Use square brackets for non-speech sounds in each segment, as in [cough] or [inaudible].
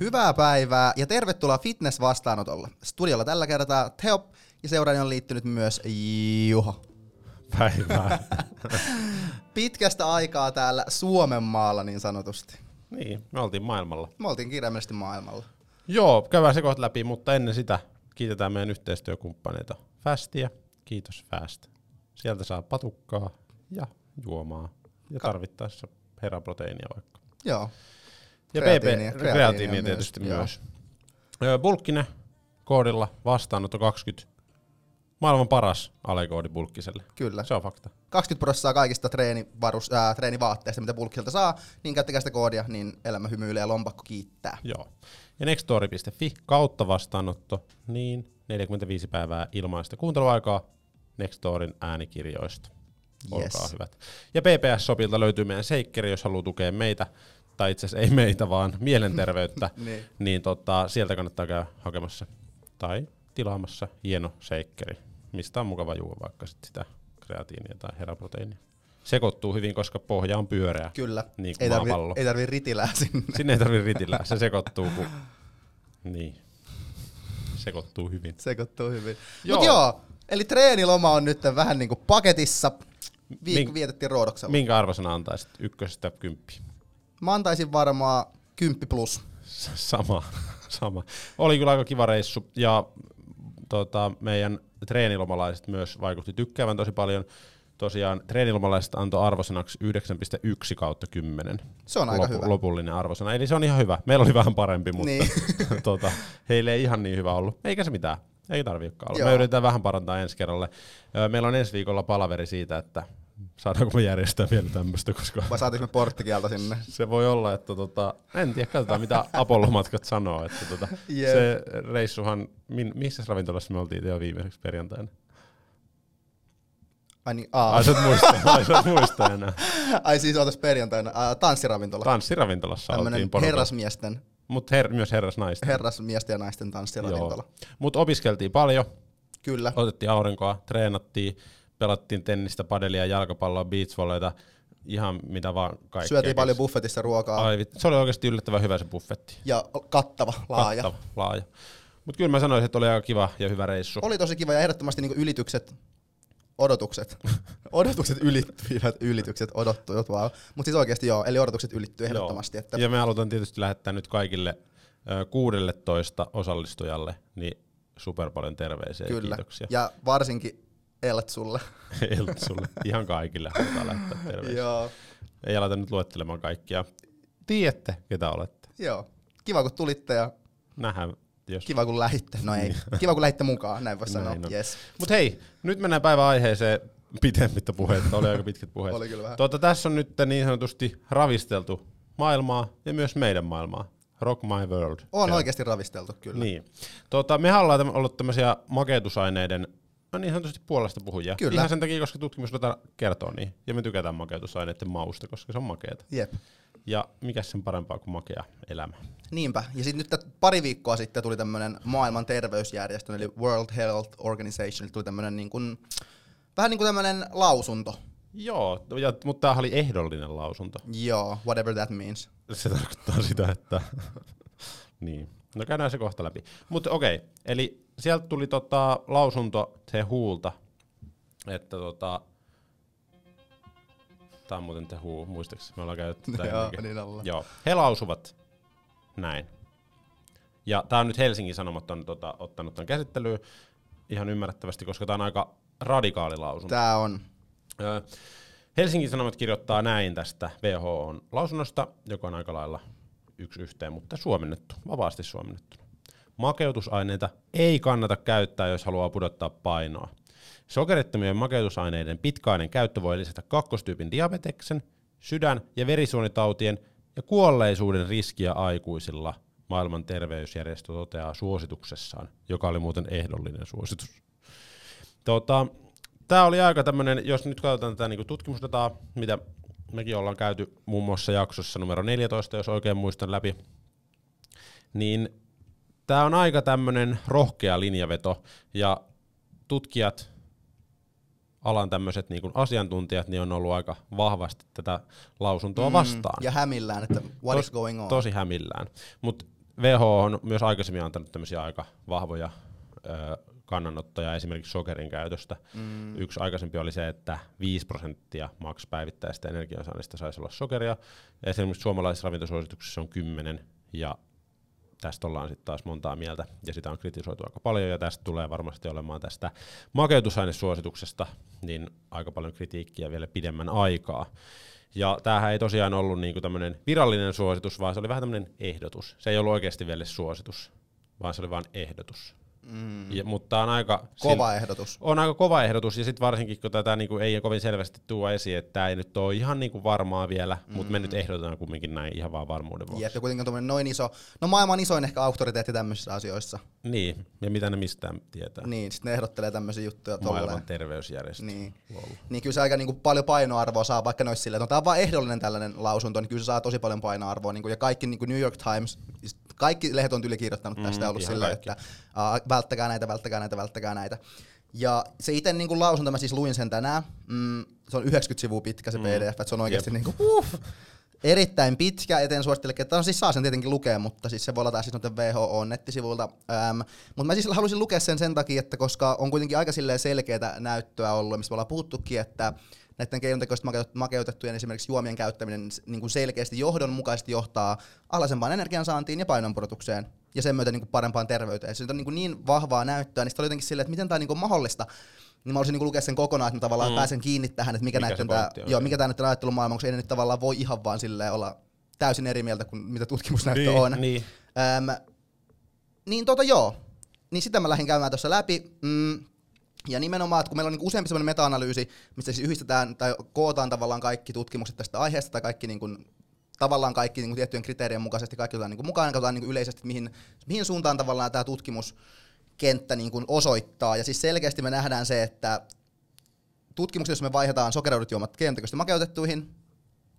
Hyvää päivää ja tervetuloa fitness-vastaanotolle. Studiolla tällä kertaa Teop ja seuraani on liittynyt myös Juho. Päivää. [laughs] Pitkästä aikaa täällä Suomen maalla niin sanotusti. niin, me oltiin maailmalla. Me oltiin kirjaimellisesti maailmalla. Joo, käydään se kohta läpi, mutta ennen sitä kiitetään meidän yhteistyökumppaneita Fastia. Kiitos Fast. Sieltä saa patukkaa ja juomaa ja tarvittaessa heraproteiinia vaikka. Joo. Ja Kreatiinia- PP, kreatiinia kreatiinia myös, tietysti myös. Öö, Bulkkinen koodilla vastaanotto 20. Maailman paras alekoodi bulkkiselle. Kyllä. Se on fakta. 20 prosenttia kaikista treenivarus, ää, treenivaatteista, mitä bulkilta saa, niin käyttäkää sitä koodia, niin elämä hymyilee ja lompakko kiittää. Joo. Ja nextory.fi kautta vastaanotto, niin 45 päivää ilmaista kuunteluaikaa Nextorin äänikirjoista. Olkaa Yes. hyvät. Ja PPS-sopilta löytyy meidän seikkeri, jos haluaa tukea meitä, tai itse asiassa ei meitä, vaan mielenterveyttä, [laughs] Niin. niin tota, sieltä kannattaa käydä hakemassa tai tilaamassa hieno seikkeri, mistä on mukava juoda vaikka sit sitä kreatiinia tai heraproteiinia. Sekoittuu hyvin, koska pohja on pyöreä. Kyllä. Niin ei, tarvi, ei tarvi ritilää sinne. Sinne ei tarvi ritillä, se sekoittuu kun... Niin. Sekoittuu hyvin. Sekoittuu hyvin. Joo. Mut joo, eli treeniloma on nyt vähän niinku paketissa. Viikko Mink- vietettiin Roodoksella. Minkä arvosana antaisit ykkösestä kymppiä? Mä antaisin varmaan 10 plus. Sama, sama. Oli kyllä aika kiva reissu ja tota, meidän treenilomalaiset myös vaikutti tykkäävän tosi paljon. Tosiaan treenilomalaiset antoi arvosanaksi 9,1 kautta 10. Se on aika hyvä. Lopullinen arvosana. Eli se on ihan hyvä. Meillä oli vähän parempi, mutta Niin. [laughs] tota, heille ei ihan niin hyvä ollut. Eikä se mitään. Ei tarvikaan olla. Joo. Me yritetään vähän parantaa ensi kerralle. Meillä on ensi viikolla palaveri siitä, että saadaanko me järjestää vielä tämmöistä, koska Vai saatiinko me porttikieltä sinne? se voi olla, että tota, en tiedä, katsotaan mitä Apollo-matkat sanoo. Että tota, Jep. se reissuhan, min, missä ravintolassa me oltiin jo viimeiseksi perjantaina? Ai, niin, aa. Ai sä et muista, ai sä et muista enää. [laughs] Ai siis ootas perjantaina. Ää, tanssiravintola. Tanssiravintolassa Tämmönen oltiin porukalla. herrasmiesten, Mut her, myös herrasnaista. herrasmiesten ja naisten tanssiravintola. Mutta opiskeltiin paljon, Kyllä. otettiin aurinkoa, treenattiin, pelattiin tennistä, padelia, jalkapalloa, beachvolleyta, ihan mitä vaan kaikkea. Syötiin paljon buffetissa ruokaa. Ai, se oli oikeasti yllättävän hyvä se buffetti. Ja kattava, laaja. Kattava, laaja. Mutta kyllä mä sanoisin, että oli aika kiva ja hyvä reissu. Oli tosi kiva ja ehdottomasti niinku ylitykset, odotukset. [laughs] odotukset ylittyivät, ylitykset odottuivat vaan. Mutta siis oikeasti joo, eli odotukset ylittyy ehdottomasti. Joo. Että Ja me halutaan tietysti lähettää nyt kaikille ö, 16 osallistujalle niin super paljon terveisiä ja kyllä. kiitoksia. Ja varsinkin Eltsulle. [laughs] Eltsulle, ihan kaikille halutaan lähettää terveisiä. joo. Ei aleta nyt luettelemaan kaikkia. Tiedätte, ketä olette. joo. Kiva kun tulitte ja Nähdään, jos... kiva kun lähitte. No ei, [laughs] kiva kun lähitte mukaan, näin voi sanoa. On. Yes. Mut hei, nyt mennään päivän aiheeseen [laughs] pitemmittä puhetta. Oli aika pitkät puheet. Oli kyllä vähän. Tuota, tässä on nyt niin sanotusti ravisteltu maailmaa ja myös meidän maailmaa. Rock my world. On Ja- oikeasti ravisteltu kyllä. Niin. Tota, me ollaan ollut tämmöisiä makeutusaineiden no niin sanotusti puolesta puhujia. Kyllä. Ihan sen takia, koska tutkimusdata kertoo niin. Ja me tykätään makeutusaineiden mausta, koska se on makeeta. Jep. Ja mikä sen parempaa kuin makea elämä. Niinpä. Ja sitten nyt pari viikkoa sitten tuli tämmöinen maailman terveysjärjestö, eli World Health Organization, tuli tämmöinen niin kuin, vähän niin kuin tämmöinen lausunto. Joo, ja, mutta tämä oli ehdollinen lausunto. Joo, whatever that means. Se tarkoittaa sitä, että... [laughs] niin. No käydään se kohta läpi. Mutta okei, eli sieltä tuli tota lausunto se huulta, että tota... Tämä on muuten te huu, muistaakseni me ollaan käytetty tätä [laughs] Joo, niin ollaan. Joo, he lausuvat näin. Ja tämä on nyt Helsingin Sanomat on tota, ottanut tämän käsittelyyn ihan ymmärrettävästi, koska tämä on aika radikaali lausunto. Tää on. Ö, Helsingin Sanomat kirjoittaa näin tästä WHOn lausunnosta, joka on aika lailla yksi yhteen, mutta suomennettu, vapaasti suomennettu. Makeutusaineita ei kannata käyttää, jos haluaa pudottaa painoa. Sokerittomien makeutusaineiden pitkäinen käyttö voi lisätä kakkostyypin diabeteksen, sydän- ja verisuonitautien ja kuolleisuuden riskiä aikuisilla, maailman terveysjärjestö toteaa suosituksessaan, joka oli muuten ehdollinen suositus. Tota, Tämä oli aika tämmöinen, jos nyt katsotaan tätä niinku tutkimusdataa, mitä mekin ollaan käyty muun muassa jaksossa numero 14, jos oikein muistan läpi, niin tämä on aika tämmöinen rohkea linjaveto, ja tutkijat, alan tämmöiset niin asiantuntijat, niin on ollut aika vahvasti tätä lausuntoa vastaan. Ja hämillään, että what is Tos- going on. Tosi hämillään. Mutta WHO on myös aikaisemmin antanut tämmöisiä aika vahvoja ö, kannanottoja esimerkiksi sokerin käytöstä. Mm. Yksi aikaisempi oli se, että 5 prosenttia maks päivittäistä energiansaannista saisi olla sokeria. Esimerkiksi suomalaisissa ravintosuosituksissa on 10 ja tästä ollaan sitten taas montaa mieltä, ja sitä on kritisoitu aika paljon, ja tästä tulee varmasti olemaan tästä makeutusainesuosituksesta niin aika paljon kritiikkiä vielä pidemmän aikaa. Ja tämähän ei tosiaan ollut niinku tämmöinen virallinen suositus, vaan se oli vähän tämmöinen ehdotus. Se ei ollut oikeasti vielä suositus, vaan se oli vain ehdotus. Mm. Ja, mutta on aika... Kova sil- ehdotus. On aika kova ehdotus, ja sitten varsinkin kun tätä niinku ei kovin selvästi tuo esiin, että tämä ei nyt ole ihan niinku varmaa vielä, mm. mutta me nyt ehdotetaan kumminkin näin ihan vaan varmuuden vuoksi. Jep, kuitenkin on noin iso, no maailman isoin ehkä auktoriteetti tämmöisissä asioissa. Niin, ja mitä ne mistään tietää. Niin, sitten ne ehdottelee tämmöisiä juttuja tolleen. Maailman terveysjärjestö. Niin. niin kyllä se aika niinku paljon painoarvoa saa, vaikka ne olisi silleen, että no, tämä on vaan ehdollinen tällainen lausunto, niin kyllä se saa tosi paljon painoarvoa. Niinku, ja kaikki niinku New York Times, kaikki lehdet on yli kirjoittanut tästä mm, ollut silleen, että uh, välttäkää näitä, välttäkää näitä, välttäkää näitä. Ja se itse niin lausunto, mä siis luin sen tänään, mm, se on 90 sivua pitkä se mm. PDF, että se on oikeasti niin kuin, uh, erittäin pitkä, eteen suosittelen, että no siis saa sen tietenkin lukea, mutta siis se voi lataa siis noiden WHO-nettisivuilta. Ähm, mutta mä siis halusin lukea sen sen takia, että koska on kuitenkin aika selkeää näyttöä ollut, mistä me ollaan puhuttukin, että näiden keinotekoisesti makeutettujen esimerkiksi juomien käyttäminen niin kuin selkeästi johdonmukaisesti johtaa alhaisempaan energiansaantiin ja painonpudotukseen ja sen myötä niin kuin parempaan terveyteen. Se on niin, kuin niin vahvaa näyttöä, niin sitten oli jotenkin silleen, että miten tämä on niin kuin mahdollista. Niin mä olisin niin lukea sen kokonaan, että mä tavallaan mm. pääsen kiinni tähän, että mikä, mikä näiden tämä, joo, mikä tämä näiden ajattelumaailma, onko ei nyt tavallaan voi ihan vaan silleen olla täysin eri mieltä kuin mitä tutkimusnäyttö niin, on. Niin. Öm, niin tota joo, niin sitä mä lähdin käymään tuossa läpi. Mm, ja nimenomaan, että kun meillä on niin useampi sellainen meta-analyysi, mistä siis yhdistetään tai kootaan tavallaan kaikki tutkimukset tästä aiheesta tai kaikki niin kuin, tavallaan kaikki niin kuin tiettyjen kriteerien mukaisesti kaikki otetaan niin kuin mukaan, katsotaan niin kuin yleisesti, mihin, mihin suuntaan tavallaan tämä tutkimuskenttä niin kuin osoittaa. Ja siis selkeästi me nähdään se, että tutkimuksessa me vaihdetaan sokeroidut juomat keinotekoisesti makeutettuihin,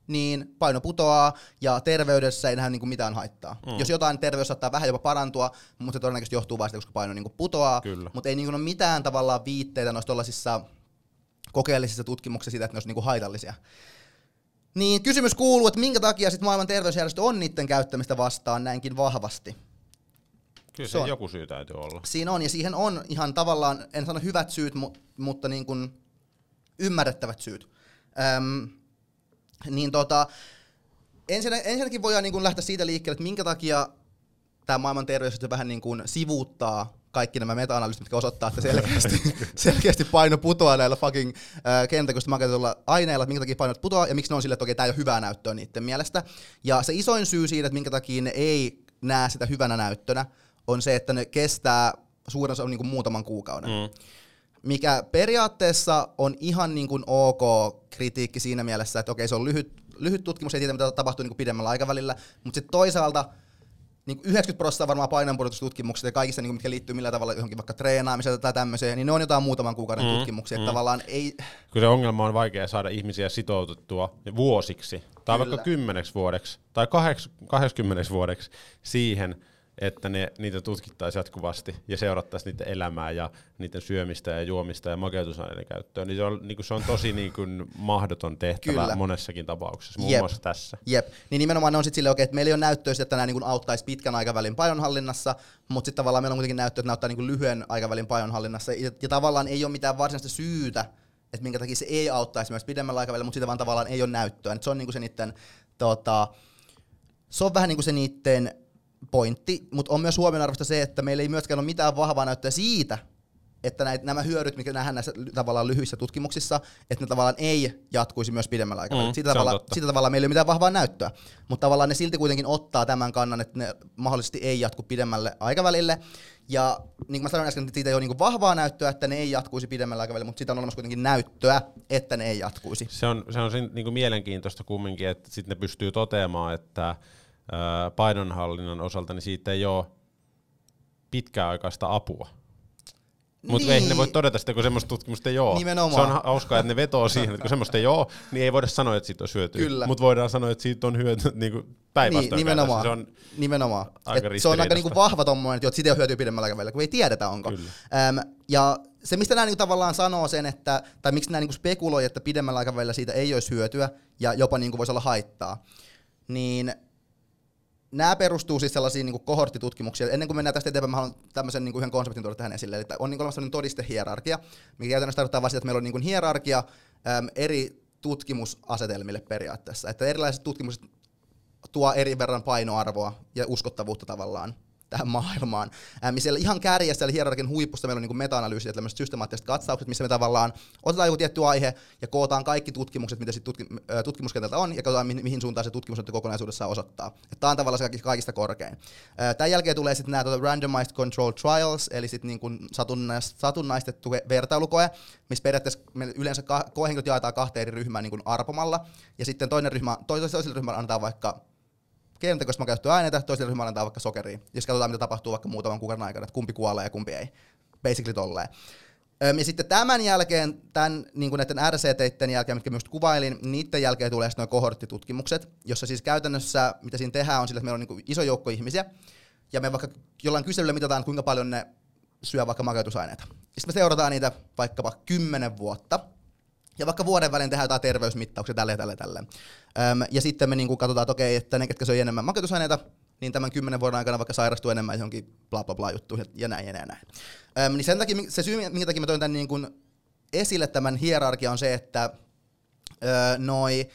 niin paino putoaa ja terveydessä ei nähdä niin kuin mitään haittaa. Mm. Jos jotain terveys saattaa vähän jopa parantua, mutta se todennäköisesti johtuu vain koska paino niin kuin putoaa, Kyllä. mutta ei niin kuin ole mitään tavallaan viitteitä noissa tuollaisissa kokeellisissa tutkimuksissa siitä, että ne olisi niin kuin haitallisia. Niin kysymys kuuluu, että minkä takia sit maailman terveysjärjestö on niiden käyttämistä vastaan näinkin vahvasti? Kyllä se, se joku syy täytyy olla. Siinä on, ja siihen on ihan tavallaan, en sano hyvät syyt, mutta niin kuin ymmärrettävät syyt. Öm, niin tota, ensin, ensinnäkin voidaan niin kuin lähteä siitä liikkeelle, että minkä takia tämä maailman terveysjärjestö vähän niin kuin sivuuttaa kaikki nämä meta-analyysit, mitkä osoittaa, että selkeästi, [laughs] selkeästi paino putoaa näillä fucking äh, kentäköistä maketetulla aineilla, että minkä takia painot putoaa, ja miksi ne on sille, että okei, tämä ei ole hyvää näyttöä niiden mielestä. Ja se isoin syy siitä, että minkä takia ne ei näe sitä hyvänä näyttönä, on se, että ne kestää suurin osa niin kuin muutaman kuukauden. Mm mikä periaatteessa on ihan niin kuin ok kritiikki siinä mielessä, että okei se on lyhyt, lyhyt tutkimus, ei tiedä mitä tapahtuu niin kuin pidemmällä aikavälillä, mutta sitten toisaalta niin 90 prosenttia varmaan painonpudotustutkimukset ja kaikissa, niin kuin, mitkä liittyy millä tavalla johonkin vaikka treenaamiseen tai tämmöiseen, niin ne on jotain muutaman kuukauden mm, tutkimuksia, mm. tavallaan ei... Kyllä se ongelma on vaikea saada ihmisiä sitoutettua vuosiksi, tai Kyllä. vaikka kymmeneksi vuodeksi, tai 80 vuodeksi siihen, että ne, niitä tutkittaisiin jatkuvasti ja seurattaisiin niiden elämää ja niiden syömistä ja juomista ja makeutusaineiden käyttöä, niin se on, niin se on tosi niin kuin, mahdoton tehtävä Kyllä. monessakin tapauksessa, muun Jep. muassa tässä. Jep, niin nimenomaan ne on sitten silleen, okay, että meillä ei ole näyttöä, että nämä niin auttaisi pitkän aikavälin painonhallinnassa, mutta sitten tavallaan meillä on kuitenkin näyttöä, että ne auttaa niin lyhyen aikavälin painonhallinnassa, ja, ja tavallaan ei ole mitään varsinaista syytä, että minkä takia se ei auttaisi myös pidemmällä aikavälillä, mutta siitä vaan tavallaan ei ole näyttöä. Et se on niin kuin se niiden, tota, se on vähän niin kuin se niiden pointti, mutta on myös huomionarvoista se, että meillä ei myöskään ole mitään vahvaa näyttöä siitä, että näitä, nämä hyödyt, mikä nähdään näissä tavallaan lyhyissä tutkimuksissa, että ne tavallaan ei jatkuisi myös pidemmällä aikavälillä. Mm, siitä, tavalla, siitä tavalla meillä ei ole mitään vahvaa näyttöä, mutta tavallaan ne silti kuitenkin ottaa tämän kannan, että ne mahdollisesti ei jatku pidemmälle aikavälille. Ja niin kuin mä sanoin äsken, että siitä ei ole niin vahvaa näyttöä, että ne ei jatkuisi pidemmällä aikavälillä, mutta siitä on olemassa kuitenkin näyttöä, että ne ei jatkuisi. Se on, se on niin kuin mielenkiintoista kumminkin, että sitten ne pystyy toteamaan, että painonhallinnan osalta, niin siitä ei ole pitkäaikaista apua. Mutta niin. ei ne voi todeta sitä, kun semmoista tutkimusta ei ole. Nimenomaan. Se on hauskaa, että ne vetoo siihen, että kun semmoista ei ole, niin ei voida sanoa, että siitä on hyötyä. Mutta voidaan sanoa, että siitä on hyötyä niin päinvastoin. Niin, nimenomaan. Se on nimenomaan. Aika se on aika niinku vahva tommoinen, että siitä on hyötyä pidemmällä aikavälillä, kun ei tiedetä onko. Öm, ja se, mistä nämä niinku tavallaan sanoo sen, että, tai miksi nämä niinku spekuloi, että pidemmällä aikavälillä siitä ei olisi hyötyä ja jopa niinku voisi olla haittaa, niin nämä perustuu siis sellaisiin niin kohorttitutkimuksiin. Ennen kuin mennään tästä eteenpäin, mä haluan tämmöisen niin yhden konseptin tuoda tähän esille. Eli on niin olemassa todistehierarkia, mikä käytännössä tarkoittaa vasta, että meillä on niin hierarkia äm, eri tutkimusasetelmille periaatteessa. Että erilaiset tutkimukset tuo eri verran painoarvoa ja uskottavuutta tavallaan tähän maailmaan. Ähm, siellä ihan kärjessä, eli hierarkin huipusta meillä on niin meta-analyysiä, tämmöiset systemaattiset katsaukset, missä me tavallaan otetaan joku tietty aihe ja kootaan kaikki tutkimukset, mitä sitten tutki, äh, tutkimuskentältä on, ja katsotaan, mihin, mihin suuntaan se tutkimus kokonaisuudessaan osoittaa. Tämä on tavallaan se kaikista korkein. Äh, tämän jälkeen tulee sitten nämä tuota randomized control trials, eli sitten niin satunnaistettu vertailukoe, missä periaatteessa me yleensä koehenkilöt jaetaan kahteen eri ryhmään niin arpomalla, ja sitten toinen ryhmä, toiselle ryhmälle annetaan vaikka keinotekoista makeutettuja aineita, toiselle ryhmälle antaa vaikka sokeria. Ja katsotaan, mitä tapahtuu vaikka muutaman kuukauden aikana, että kumpi kuolee ja kumpi ei. Basically tolleen. Ja sitten tämän jälkeen, tämän, niin kuin näiden RCT-teiden jälkeen, mitkä myös kuvailin, niiden jälkeen tulee sitten nuo kohorttitutkimukset, jossa siis käytännössä, mitä siinä tehdään, on sillä, että meillä on niin iso joukko ihmisiä, ja me vaikka jollain kyselyllä mitataan, kuinka paljon ne syö vaikka makeutusaineita. Sitten me seurataan niitä vaikkapa kymmenen vuotta, ja vaikka vuoden välein tehdään jotain terveysmittauksia tälle ja tälle tälle. Öm, ja sitten me niinku katsotaan, että okei, että ne, ketkä syö enemmän makeutusaineita, niin tämän kymmenen vuoden aikana vaikka sairastuu enemmän johonkin bla bla bla juttu ja näin ja näin. näin. Öm, niin sen takia, se syy, minkä takia mä toin tämän niin esille tämän hierarkia on se, että öö, noi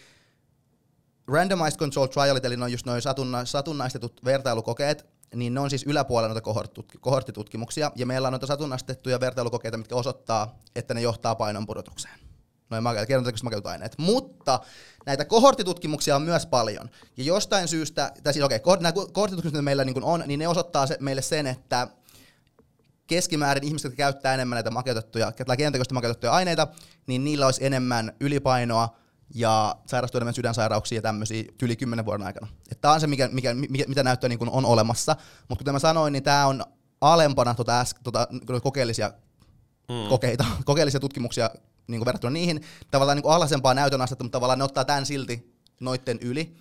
randomized control trialit, eli noin just noin satunna, satunnaistetut vertailukokeet, niin ne on siis yläpuolella noita kohorttitutkimuksia, ja meillä on noita satunnaistettuja vertailukokeita, mitkä osoittaa, että ne johtaa painon pudotukseen noin makeat, kerrontakoiset makeutetut aineet. Mutta näitä kohorttitutkimuksia on myös paljon. Ja jostain syystä, tai siis okei, okay, nämä kohorttitutkimukset, mitä meillä niin on, niin ne osoittaa se, meille sen, että keskimäärin ihmiset, jotka käyttää enemmän näitä makeutettuja, tai kentäköistä makeutettuja aineita, niin niillä olisi enemmän ylipainoa ja sairastuu enemmän sydänsairauksia ja tämmöisiä yli 10 vuoden aikana. Tämä on se, mikä, mikä, mikä, mitä näyttöä niin on olemassa. Mutta kuten mä sanoin, niin tämä on alempana tuota, äs, tuota, kokeellisia mm. kokeita, [laughs] kokeellisia tutkimuksia niin kuin verrattuna niihin, tavallaan niin kuin alhaisempaa näytön astetta, mutta tavallaan ne ottaa tämän silti noitten yli.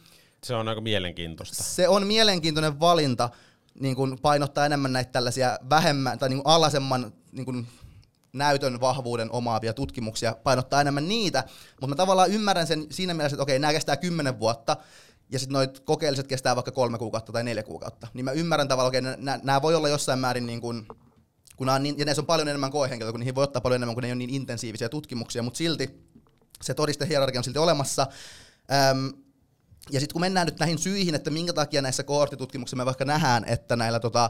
Se on aika mielenkiintoista. Se on mielenkiintoinen valinta, niin kuin painottaa enemmän näitä tällaisia vähemmän tai niin kuin alhaisemman niin kuin näytön vahvuuden omaavia tutkimuksia, painottaa enemmän niitä, mutta mä tavallaan ymmärrän sen siinä mielessä, että okei, nämä kestää kymmenen vuotta, ja sitten noit kokeelliset kestää vaikka kolme kuukautta tai neljä kuukautta, niin mä ymmärrän tavallaan, että okei, nämä voi olla jossain määrin niin kuin kun on niin, ja näissä on paljon enemmän koehenkilöitä, kun niihin voi ottaa paljon enemmän, kun ne ei ole niin intensiivisiä tutkimuksia, mutta silti se todistehierarkia on silti olemassa. Öm, ja sitten kun mennään nyt näihin syihin, että minkä takia näissä kohorttitutkimuksissa me vaikka nähdään, että näillä tota,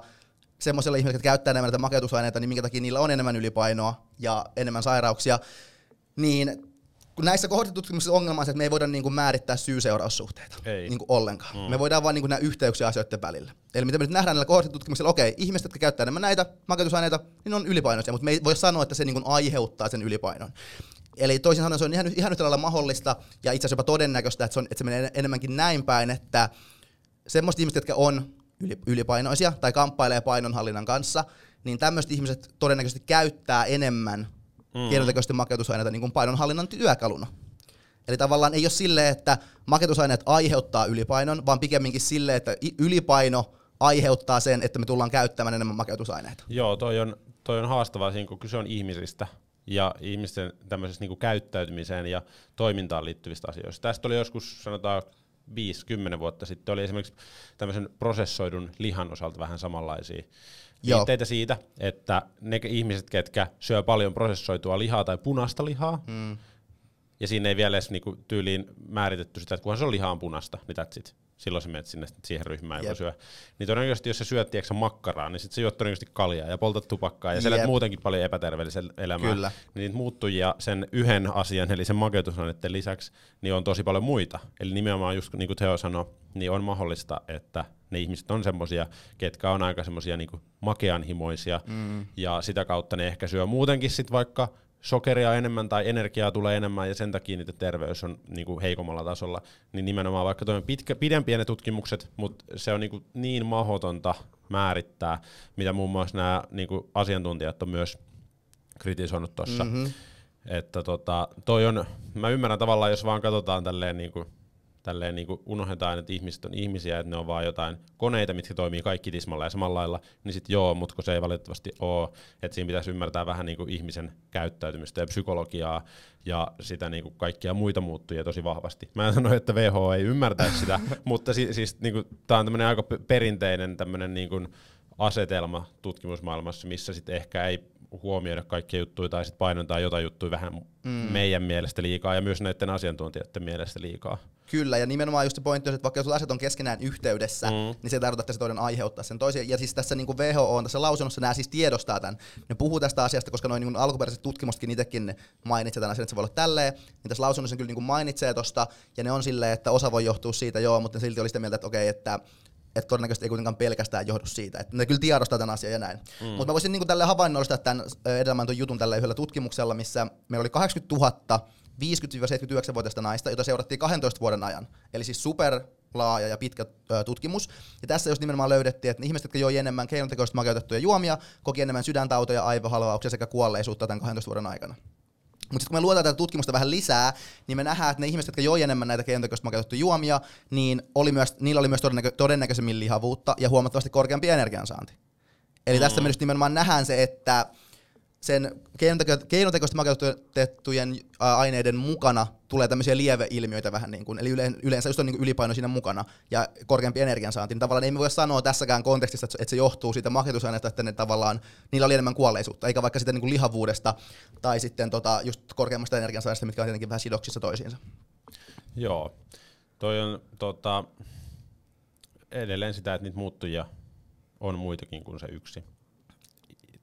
semmoisilla ihmisillä, jotka käyttää enemmän näitä makeutusaineita, niin minkä takia niillä on enemmän ylipainoa ja enemmän sairauksia, niin kun näissä kohdatutkimuksissa ongelma on se, että me ei voida niin kuin määrittää syy-seuraussuhteita ei. Niin kuin ollenkaan. Mm. Me voidaan vaan niin kuin nähdä yhteyksiä asioiden välillä. Eli mitä me nyt nähdään näillä kohdatutkimuksilla, okei, ihmiset, jotka käyttää enemmän näitä makeutusaineita, niin on ylipainoisia, mutta me ei voi sanoa, että se niin kuin aiheuttaa sen ylipainon. Eli toisin sanoen se on ihan, ihan yhtä lailla mahdollista ja itse asiassa jopa todennäköistä, että se, on, että se menee enemmänkin näin päin, että semmoiset ihmiset, jotka on ylipainoisia tai kamppailee painonhallinnan kanssa, niin tämmöiset ihmiset todennäköisesti käyttää enemmän mm. keinotekoisesti makeutusaineita niin kuin painonhallinnan työkaluna. Eli tavallaan ei ole silleen, että makeutusaineet aiheuttaa ylipainon, vaan pikemminkin silleen, että ylipaino aiheuttaa sen, että me tullaan käyttämään enemmän makeutusaineita. Joo, toi on, toi on haastavaa siinä, kun kyse on ihmisistä ja ihmisten tämmöisestä niin käyttäytymiseen ja toimintaan liittyvistä asioista. Tästä oli joskus, sanotaan, 5-10 vuotta sitten, oli esimerkiksi tämmöisen prosessoidun lihan osalta vähän samanlaisia viitteitä siitä, että ne ihmiset, ketkä syö paljon prosessoitua lihaa tai punaista lihaa, mm. ja siinä ei vielä edes niinku tyyliin määritetty sitä, että kunhan se on lihaan punasta, niin that's it silloin sä menet sinne siihen ryhmään, joka syö. Niin todennäköisesti, jos sä syöt tiedätkö, makkaraa, niin sit sä juot todennäköisesti kaljaa ja poltat tupakkaa ja sä muutenkin paljon epäterveellisen elämää. Kyllä. Niin niitä muuttujia sen yhden asian, eli sen makeutusaineiden lisäksi, niin on tosi paljon muita. Eli nimenomaan just niin kuin Teo sanoi, niin on mahdollista, että ne ihmiset on semmoisia, ketkä on aika semmoisia niin makeanhimoisia, mm. ja sitä kautta ne ehkä syö muutenkin sit vaikka sokeria enemmän tai energiaa tulee enemmän ja sen takia niitä terveys on niin kuin heikommalla tasolla, niin nimenomaan vaikka toinen pitkä, pidempiä ne tutkimukset, mutta se on niin, kuin niin mahdotonta määrittää, mitä muun muassa nämä niin kuin asiantuntijat on myös kritisoinut tuossa. Mm-hmm. Että tota, toi on, mä ymmärrän tavallaan, jos vaan katsotaan tälleen niin kuin tälleen niin unohdetaan, että ihmiset on ihmisiä, että ne on vaan jotain koneita, mitkä toimii kaikki tismalla ja samalla lailla, niin sitten joo, mutta kun se ei valitettavasti ole, että siinä pitäisi ymmärtää vähän niin kuin ihmisen käyttäytymistä ja psykologiaa ja sitä niin kuin kaikkia muita muuttujia tosi vahvasti. Mä en sano, että WHO ei ymmärtäisi sitä, [laughs] mutta si- siis niin kuin, tämä on tämmöinen aika perinteinen tämmöinen niin kuin asetelma tutkimusmaailmassa, missä sitten ehkä ei huomioida kaikkia juttuja tai sitten painottaa jotain juttuja vähän mm. meidän mielestä liikaa ja myös näiden asiantuntijoiden mielestä liikaa. Kyllä, ja nimenomaan just se pointti on, että vaikka jos asiat on keskenään yhteydessä, mm. niin se tarkoittaa, että se toinen aiheuttaa sen toisen. Ja siis tässä niin kuin WHO on tässä lausunnossa, nämä siis tiedostaa tämän. Ne puhuu tästä asiasta, koska noin niin alkuperäiset tutkimustkin itsekin mainitsee tämän asian, että se voi olla tälleen. Niin tässä lausunnossa kyllä niin kuin mainitsee tosta, ja ne on silleen, että osa voi johtua siitä, joo, mutta silti oli sitä mieltä, että okei, että että todennäköisesti ei kuitenkaan pelkästään johdu siitä. Että ne kyllä tiedostaa tämän asian ja näin. Mm. Mutta mä voisin niin tälle havainnollistaa tämän edellä jutun tällä yhdellä tutkimuksella, missä meillä oli 80 000 50-79-vuotiaista naista, jota seurattiin 12 vuoden ajan. Eli siis super laaja ja pitkä tutkimus. Ja tässä just nimenomaan löydettiin, että ihmiset, jotka joi enemmän keinotekoisesti makeutettuja juomia, koki enemmän sydäntautoja, aivohalvauksia sekä kuolleisuutta tämän 12 vuoden aikana. Mutta kun me luotaan tätä tutkimusta vähän lisää, niin me nähdään, että ne ihmiset, jotka joi enemmän näitä keinotekoisesti makeutettuja juomia, niin oli myös, niillä oli myös todennäkö- todennäköisemmin lihavuutta ja huomattavasti korkeampi energiansaanti. Eli mm. tässä me just nimenomaan nähdään se, että sen keinotekoisesti makeutettujen aineiden mukana tulee tämmöisiä lieveilmiöitä vähän niin kuin, eli yleensä just on niin ylipaino siinä mukana ja korkeampi energiansaanti, niin tavallaan ei me voi sanoa tässäkään kontekstissa, että se johtuu siitä makeutusaineesta, että ne tavallaan, niillä oli enemmän kuolleisuutta, eikä vaikka sitä niin kuin lihavuudesta tai sitten tota, just korkeammasta energiansaannista, mitkä on tietenkin vähän sidoksissa toisiinsa. Joo, toi on tota, edelleen sitä, että niitä muuttujia on muitakin kuin se yksi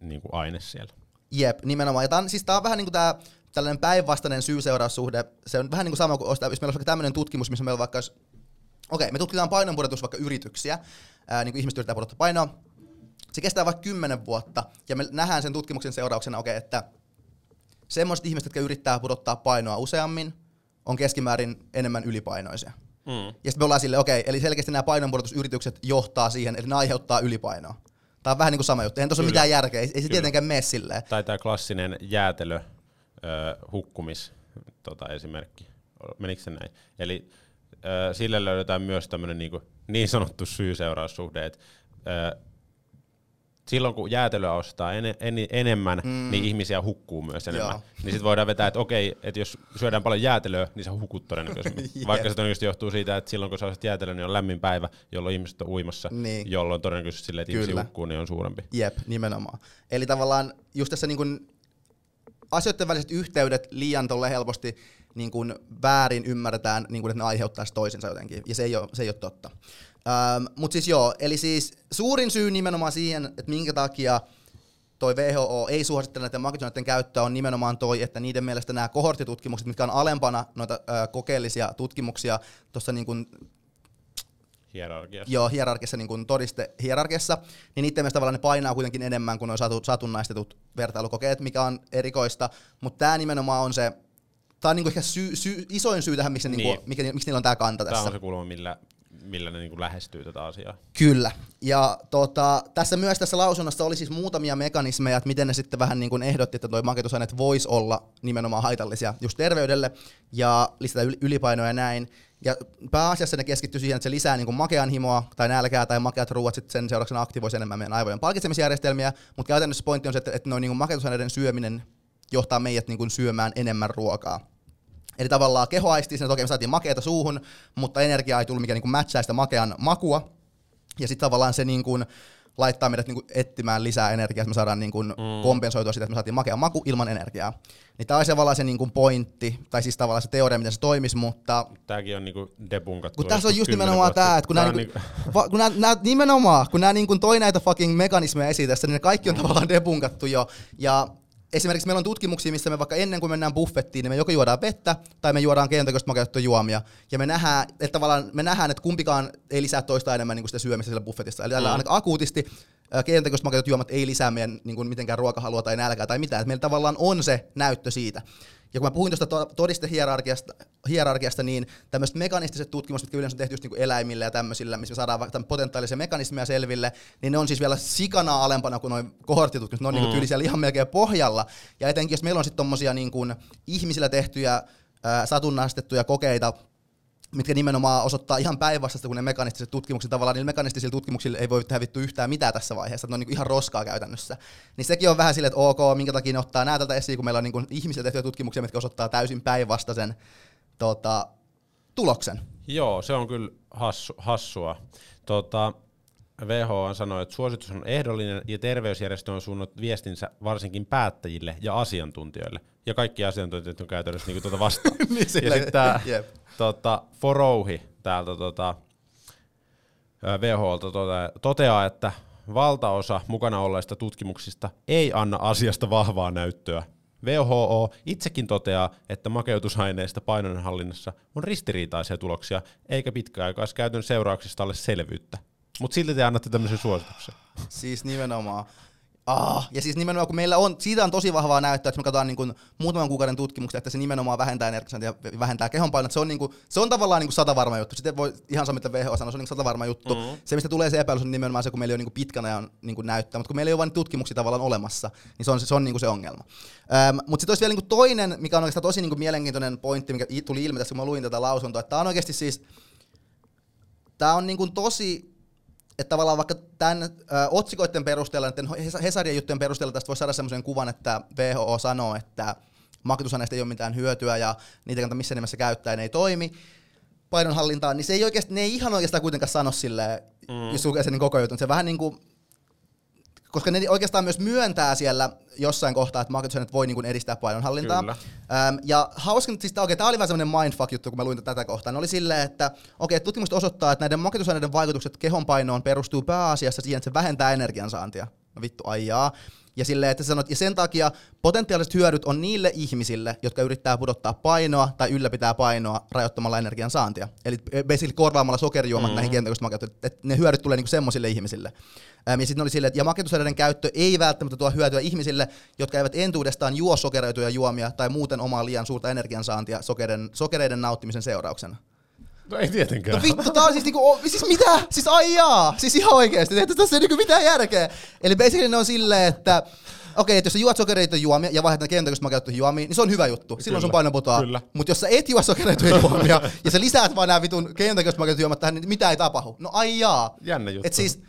niin kuin aine siellä. Jep, nimenomaan. Ja tää on, siis tää on vähän niin kuin tää tällainen päinvastainen syy-seuraussuhde. Se on vähän niin kuin sama kuin, jos meillä olisi vaikka tämmöinen tutkimus, missä meillä vaikka, okei, okay, me tutkitaan painonpudotus vaikka yrityksiä, ää, niin kuin ihmiset yrittää pudottaa painoa. Se kestää vaikka kymmenen vuotta, ja me nähdään sen tutkimuksen seurauksena, okay, että semmoiset ihmiset, jotka yrittää pudottaa painoa useammin, on keskimäärin enemmän ylipainoisia. Mm. Ja sitten me ollaan silleen, okei, okay, eli selkeästi nämä painonpudotusyritykset johtaa siihen, eli ne aiheuttaa ylipainoa. Tämä on vähän niin kuin sama juttu. Eihän tuossa ole mitään järkeä. Ei, ei se tietenkään mene silleen. Tai tämä klassinen jäätelö, äh, hukkumis tota, esimerkki. Menikö se näin? Eli äh, sille löydetään myös tämmöinen niin, niin sanottu syy-seuraussuhde, että äh, silloin kun jäätelöä ostaa en, en, enemmän, mm. niin ihmisiä hukkuu myös enemmän. Joo. Niin sitten voidaan vetää, että okei, että jos syödään paljon jäätelöä, niin sä hukut todennäköisesti. [laughs] yep. Vaikka se todennäköisesti johtuu siitä, että silloin kun sä ostat jäätelöä, niin on lämmin päivä, jolloin ihmiset on uimassa, niin. jolloin todennäköisesti sille, että ihmisiä hukkuu, niin on suurempi. Jep, nimenomaan. Eli tavallaan just tässä niin kun asioiden väliset yhteydet liian tolle helposti niin kun väärin ymmärretään, niin kun, että ne aiheuttaisi toisensa jotenkin, ja se ei ole, se ei ole totta. Ähm, Mutta siis joo, eli siis suurin syy nimenomaan siihen, että minkä takia toi WHO ei suosittele näiden markkinoiden käyttöä on nimenomaan toi, että niiden mielestä nämä kohorttitutkimukset, mitkä on alempana noita ö, kokeellisia tutkimuksia tuossa niin kuin hierarkiassa. Joo, hierarkiassa, niin kuin todiste hierarkiassa, niin niiden mielestä tavallaan ne painaa kuitenkin enemmän kuin nuo satu, satunnaistetut vertailukokeet, mikä on erikoista, mutta tämä nimenomaan on se, tämä on niin kuin ehkä sy, sy, isoin syy tähän, miksi, niin. Niin kuin, mikä, miksi niillä on tämä kanta tässä. Tämä on se kulma, millä millä ne niin lähestyy tätä asiaa. Kyllä. Ja tota, tässä myös tässä lausunnossa oli siis muutamia mekanismeja, että miten ne sitten vähän niin kuin ehdotti, että tuo maketusaineet voisi olla nimenomaan haitallisia just terveydelle ja lisätä ylipainoa ja näin. Ja pääasiassa ne keskittyy siihen, että se lisää niin kuin makean himoa tai nälkää tai makeat ruuat sitten sen seurauksena aktivoisi enemmän meidän aivojen palkitsemisjärjestelmiä, mutta käytännössä pointti on se, että, että noin niin maketusaineiden syöminen johtaa meidät niin kuin syömään enemmän ruokaa. Eli tavallaan keho aistii sen, että okei, me saatiin makeata suuhun, mutta energia ei tullut, mikä niin matchaa sitä makean makua. Ja sitten tavallaan se niin kuin, laittaa meidät niin kuin, etsimään lisää energiaa, että me saadaan niin kuin, mm. kompensoitua sitä, että me saatiin makea maku ilman energiaa. Niin tämä on tavallaan se niin kuin pointti, tai siis tavallaan se teoria, miten se toimisi, mutta... Tämäkin on niinku debunkattu. Kun tässä on just nimenomaan tämä, että kun, nämä, niinku, niinku... [laughs] Va, kun nämä, nämä, nimenomaan, kun nämä niin kuin toi näitä fucking mekanismeja esiin tässä, niin ne kaikki on mm. tavallaan debunkattu jo. Ja esimerkiksi meillä on tutkimuksia, missä me vaikka ennen kuin mennään buffettiin, niin me joko juodaan vettä tai me juodaan keinotekoista makeutettuja juomia. Ja me nähdään, että tavallaan me nähdään, että kumpikaan ei lisää toista enemmän niin kuin sitä syömistä siellä buffetissa. Eli tällä mm. ainakaan akuutisti keinotekoiset makeutetut juomat ei lisää meidän niin kuin mitenkään ruokahalua tai nälkää tai mitään. Että meillä tavallaan on se näyttö siitä. Ja kun mä puhuin tuosta todistehierarkiasta, hierarkiasta, niin tämmöiset mekanistiset tutkimukset, mitkä yleensä on tehty just niin kuin eläimillä ja tämmöisillä, missä me saadaan vaikka potentiaalisia mekanismeja selville, niin ne on siis vielä sikana alempana kuin noin kohorttitutkimukset. Ne on mm. niin kuin ihan melkein pohjalla. Ja etenkin jos meillä on sitten tommosia niin kuin ihmisillä tehtyjä satunnaistettuja kokeita, mitkä nimenomaan osoittaa ihan päinvastaista kuin ne mekanistiset tutkimukset. Tavallaan niillä mekanistisilla tutkimuksilla ei voi tehdä vittu yhtään mitään tässä vaiheessa, ne on niin ihan roskaa käytännössä. Niin sekin on vähän silleen, että ok, minkä takia ne ottaa nämä tältä esiin, kun meillä on niin ihmisiä tehtyjä tutkimuksia, mitkä osoittaa täysin päinvastaisen tota, tuloksen. Joo, se on kyllä hassu, hassua. Tota, WHO sanoi, että suositus on ehdollinen ja terveysjärjestö on suunnannut viestinsä varsinkin päättäjille ja asiantuntijoille. Ja kaikki asiantuntijat on käytännössä niin tuota vastaan. [laughs] niin ja sitten tämä tota, Forouhi täältä tota, WHOlta toteaa, toteaa, että valtaosa mukana olleista tutkimuksista ei anna asiasta vahvaa näyttöä. WHO itsekin toteaa, että makeutusaineista painonhallinnassa on ristiriitaisia tuloksia, eikä pitkäaikaiskäytön seurauksista ole selvyyttä. Mutta silti te annatte tämmöisen suosituksen. Siis nimenomaan. Ah, ja siis nimenomaan, kun meillä on, siitä on tosi vahvaa näyttöä, että me katsotaan niin kuin muutaman kuukauden tutkimuksia, että se nimenomaan vähentää energiaa ja vähentää kehonpainoa. Se on, niin kuin, se on tavallaan niin kuin satavarma juttu. Sitten voi ihan sama, mitä WHO sanoo, se on niin satavarma juttu. Mm-hmm. Se, mistä tulee se epäilys, on nimenomaan se, kun meillä on niin pitkän ajan niin kuin näyttöä, mutta kun meillä ei ole vain tutkimuksia tavallaan olemassa, niin se on se, on niin kuin se ongelma. Ähm, mutta sitten olisi vielä niin kuin toinen, mikä on oikeastaan tosi niin kuin mielenkiintoinen pointti, mikä tuli ilmi tässä, kun mä luin tätä lausuntoa, että tämä on oikeasti siis, tämä on niin kuin tosi että tavallaan vaikka tämän ö, otsikoiden perusteella, näiden Hesarien juttujen perusteella tästä voisi saada sellaisen kuvan, että WHO sanoo, että makutusaineista ei ole mitään hyötyä ja niitä kannattaa missään nimessä käyttää ja ne ei toimi painonhallintaan, niin se ei oikeasti, ne ei ihan oikeastaan kuitenkaan sano silleen, mm. jos lukee sen niin koko jutun. Se vähän niin kuin koska ne oikeastaan myös myöntää siellä jossain kohtaa, että marketusaineet voi niin edistää painonhallintaa. Kyllä. Ähm, ja hauskin, siis okay, tämä oli vähän semmoinen mindfuck-juttu, kun mä luin tätä kohtaa. Ne oli silleen, että okay, tutkimukset osoittaa, että näiden marketusaineiden vaikutukset kehonpainoon perustuu pääasiassa siihen, että se vähentää energiansaantia. No vittu, aijaa. Ja, silleen, että sanot, ja sen takia potentiaaliset hyödyt on niille ihmisille, jotka yrittää pudottaa painoa tai ylläpitää painoa rajoittamalla energian saantia. Eli basically korvaamalla sokerijuomat mm-hmm. näihin kentäköistä että ne hyödyt tulee niinku semmoisille ihmisille. Ähm, ja sitten oli silleen, että ja maketusaineiden käyttö ei välttämättä tuo hyötyä ihmisille, jotka eivät entuudestaan juo sokeroituja juomia tai muuten omaa liian suurta energiansaantia sokereiden, sokereiden nauttimisen seurauksen. No ei tietenkään. No vittu, tää on siis niinku, siis mitä? Siis aijaa! Siis ihan oikeesti, että tässä ei niinku mitään järkeä. Eli basically ne on silleen, että okei, okay, että jos sä juot sokereita juomia ja vaihdat ne kentäköistä makeutuihin juomia, niin se on hyvä juttu. Silloin Kyllä. sun paino putoaa. Mutta jos sä et juo sokereita juomia ja sä lisäät vaan nämä vitun kentäköistä makeutuja juomat tähän, niin mitä ei tapahdu? No aijaa. Jännä juttu. Et siis,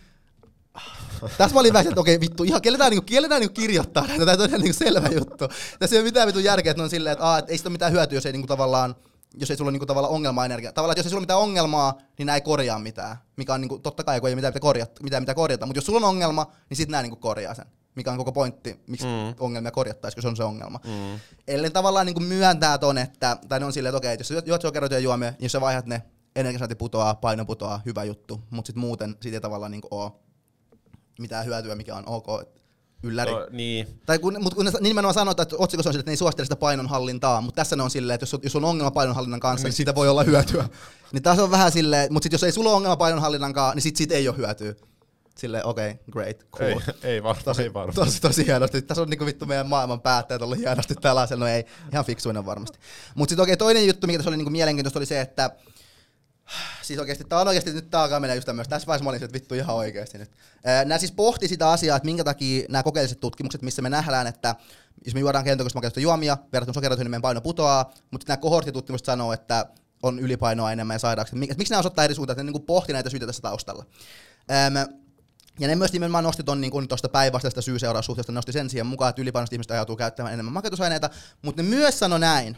tässä mä olin vähän, että okei vittu, ihan kelle niinku, kelle niinku kirjoittaa näitä, tämä on ihan niinku selvä juttu. Tässä ei ole mitään vitun järkeä, että ne on silleen, että, aa, että ei sitä ole mitään hyötyä, jos ei niinku tavallaan, jos ei sulla ole niinku tavallaan ongelmaa energia. Tavallaan, että jos ei sulla ole mitään ongelmaa, niin nämä ei korjaa mitään. Mikä on niinku, totta kai, kun ei mitään mitä korjata, mitään, mitä korjata. Mutta jos sulla on ongelma, niin sitten nämä niinku korjaa sen. Mikä on koko pointti, miksi mm. ongelmia korjattaisiin, kun se on se ongelma. Mm. Eli tavallaan niinku myöntää ton, että, tai ne on silleen, että okei, että jos juot sokeroituja juomia, niin jos sä vaihdat ne, energiasaanti putoaa, paino putoaa, hyvä juttu. Mutta sitten muuten siitä ei tavallaan niinku ole mitään hyötyä, mikä on ok. Ylläri. No, niin. Tai kun, mutta kun ne nimenomaan sanotaan, että otsikossa on sille, että ne ei suosittele sitä painonhallintaa, mutta tässä ne on silleen, että jos, jos on ongelma painonhallinnan kanssa, niin, niin siitä voi olla hyötyä. [laughs] niin taas on vähän silleen, mutta sit jos ei sulla ole ongelma painonhallinnan kanssa, niin sit siitä ei ole hyötyä. Silleen, okei, okay, great, cool. Ei, ei varmaan, tosi, ei varmaan. Tosi, tosi hienosti. Tässä on niinku vittu meidän maailman päättäjät ollut hienosti tällaisen, no ei, ihan fiksuinen varmasti. Mutta sitten okei, okay, toinen juttu, mikä tässä oli niinku mielenkiintoista, oli se, että Siis oikeasti, tää on oikeasti, nyt tää alkaa mennä just tämmöistä. Tässä vaiheessa mä olin, että vittu ihan oikeasti nyt. Nämä siis pohti sitä asiaa, että minkä takia nämä kokeelliset tutkimukset, missä me nähdään, että jos me juodaan kentokosta juomia, verrattuna sokeroihin, niin meidän paino putoaa, mutta nämä kohortitutkimukset sanoo, että on ylipainoa enemmän ja sairauksia. Miksi nämä osoittaa eri suuntaan, että ne niin pohti näitä syitä tässä taustalla. ja ne myös nimenomaan nosti tuon niin tuosta päinvastaista syy-seuraussuhteesta, nosti sen siihen mukaan, että ylipainoista ihmiset ajautuu käyttämään enemmän maketusaineita, mutta ne myös sanoi näin,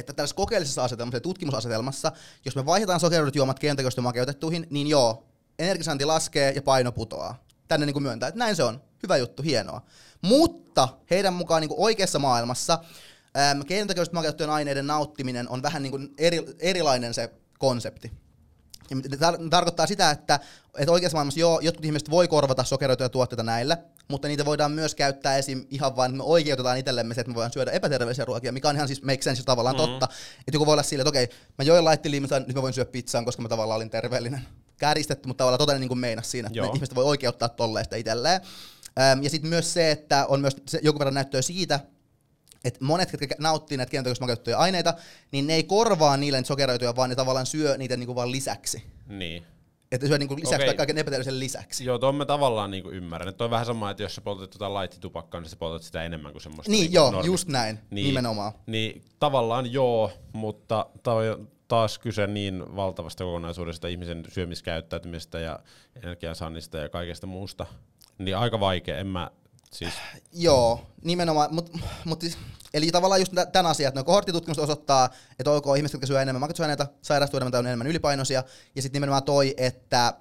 että tällaisessa kokeellisessa asetelmassa, tutkimusasetelmassa, jos me vaihdetaan sokeroidut juomat kentäköistä makeutettuihin, niin joo, energisanti laskee ja paino putoaa. Tänne niin kuin myöntää, että näin se on. Hyvä juttu, hienoa. Mutta heidän mukaan niin kuin oikeassa maailmassa kentäköistä makeutettujen aineiden nauttiminen on vähän niin kuin eri, erilainen se konsepti. Ja tar- tarkoittaa sitä, että, että oikeassa maailmassa joo, jotkut ihmiset voi korvata sokeroituja tuotteita näillä, mutta niitä voidaan myös käyttää esim. ihan vain, me oikeutetaan itsellemme se, että me voidaan syödä epäterveellisiä ruokia, mikä on ihan siis make sense tavallaan mm-hmm. totta. Että joku voi olla silleen, että okei, mä join laittiliimisen, nyt mä voin syödä pizzaan, koska mä tavallaan olin terveellinen. Kääristetty, mutta tavallaan totellinen niin kuin meinas siinä, että ihmiset voi oikeuttaa tolleen sitä itselleen. ja sitten myös se, että on myös joku verran näyttöä siitä, että monet, jotka nauttii näitä kentokoismakeutettuja aineita, niin ne ei korvaa niille sokeroituja, vaan ne tavallaan syö niitä niinku vaan lisäksi. Niin. Että syö niinku lisäksi okay. tai kaiken epäterveellisen lisäksi. Joo, tuon mä tavallaan niinku ymmärrän. Että on vähän sama, että jos sä poltat jotain laittitupakkaa, niin sä poltat sitä enemmän kuin semmoista. Niin, niinku joo, normi. just näin, niin, nimenomaan. Niin tavallaan joo, mutta toi, taas kyse niin valtavasta kokonaisuudesta ihmisen syömiskäyttäytymisestä ja energiansaannista ja kaikesta muusta, niin aika vaikea. En mä siis... Joo, nimenomaan. Mut, mut siis, eli tavallaan just tämän asian, että no kohorttitutkimukset osoittaa, että ok, ihmiset, jotka syö enemmän makeutusaineita, sairastuu enemmän tai on enemmän ylipainoisia, ja sitten nimenomaan toi, että